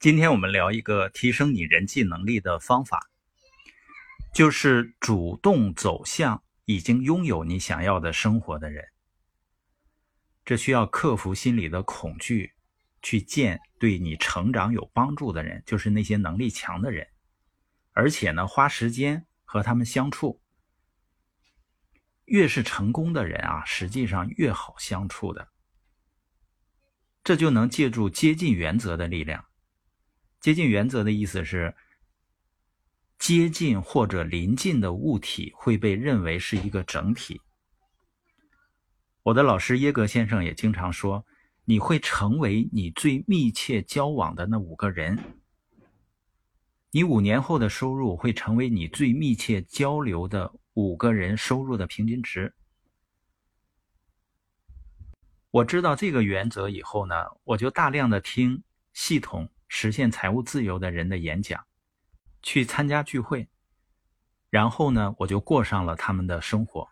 今天我们聊一个提升你人际能力的方法，就是主动走向已经拥有你想要的生活的人。这需要克服心理的恐惧，去见对你成长有帮助的人，就是那些能力强的人，而且呢，花时间和他们相处。越是成功的人啊，实际上越好相处的。这就能借助接近原则的力量。接近原则的意思是，接近或者临近的物体会被认为是一个整体。我的老师耶格先生也经常说，你会成为你最密切交往的那五个人。你五年后的收入会成为你最密切交流的五个人收入的平均值。我知道这个原则以后呢，我就大量的听系统。实现财务自由的人的演讲，去参加聚会，然后呢，我就过上了他们的生活。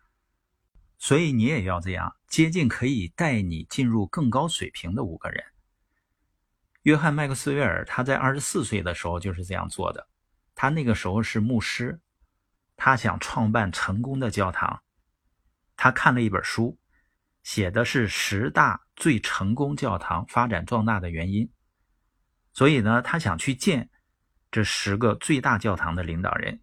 所以你也要这样接近可以带你进入更高水平的五个人。约翰·麦克斯韦尔他在二十四岁的时候就是这样做的。他那个时候是牧师，他想创办成功的教堂。他看了一本书，写的是十大最成功教堂发展壮大的原因。所以呢，他想去见这十个最大教堂的领导人，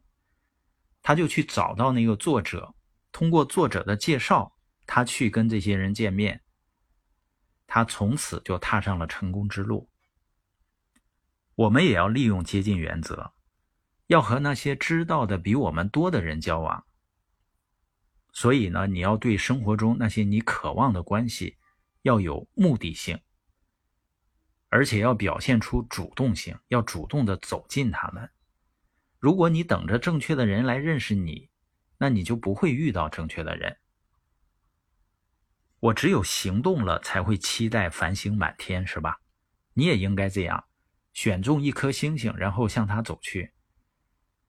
他就去找到那个作者，通过作者的介绍，他去跟这些人见面。他从此就踏上了成功之路。我们也要利用接近原则，要和那些知道的比我们多的人交往。所以呢，你要对生活中那些你渴望的关系要有目的性。而且要表现出主动性，要主动的走进他们。如果你等着正确的人来认识你，那你就不会遇到正确的人。我只有行动了，才会期待繁星满天，是吧？你也应该这样，选中一颗星星，然后向它走去。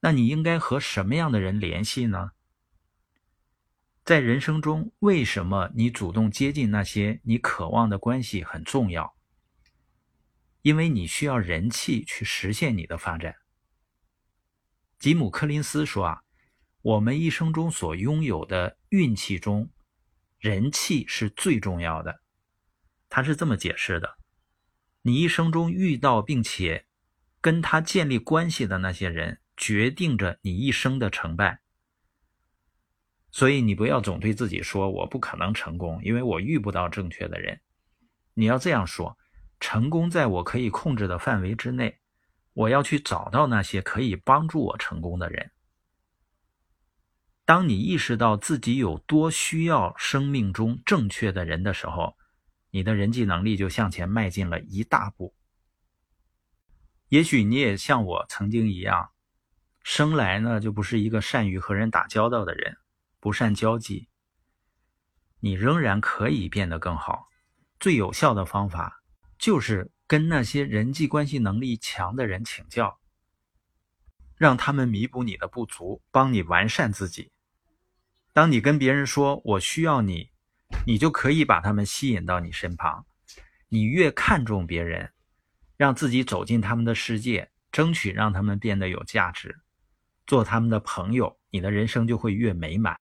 那你应该和什么样的人联系呢？在人生中，为什么你主动接近那些你渴望的关系很重要？因为你需要人气去实现你的发展。吉姆·柯林斯说：“啊，我们一生中所拥有的运气中，人气是最重要的。”他是这么解释的：你一生中遇到并且跟他建立关系的那些人，决定着你一生的成败。所以你不要总对自己说：“我不可能成功，因为我遇不到正确的人。”你要这样说。成功在我可以控制的范围之内，我要去找到那些可以帮助我成功的人。当你意识到自己有多需要生命中正确的人的时候，你的人际能力就向前迈进了一大步。也许你也像我曾经一样，生来呢就不是一个善于和人打交道的人，不善交际。你仍然可以变得更好。最有效的方法。就是跟那些人际关系能力强的人请教，让他们弥补你的不足，帮你完善自己。当你跟别人说“我需要你”，你就可以把他们吸引到你身旁。你越看重别人，让自己走进他们的世界，争取让他们变得有价值，做他们的朋友，你的人生就会越美满。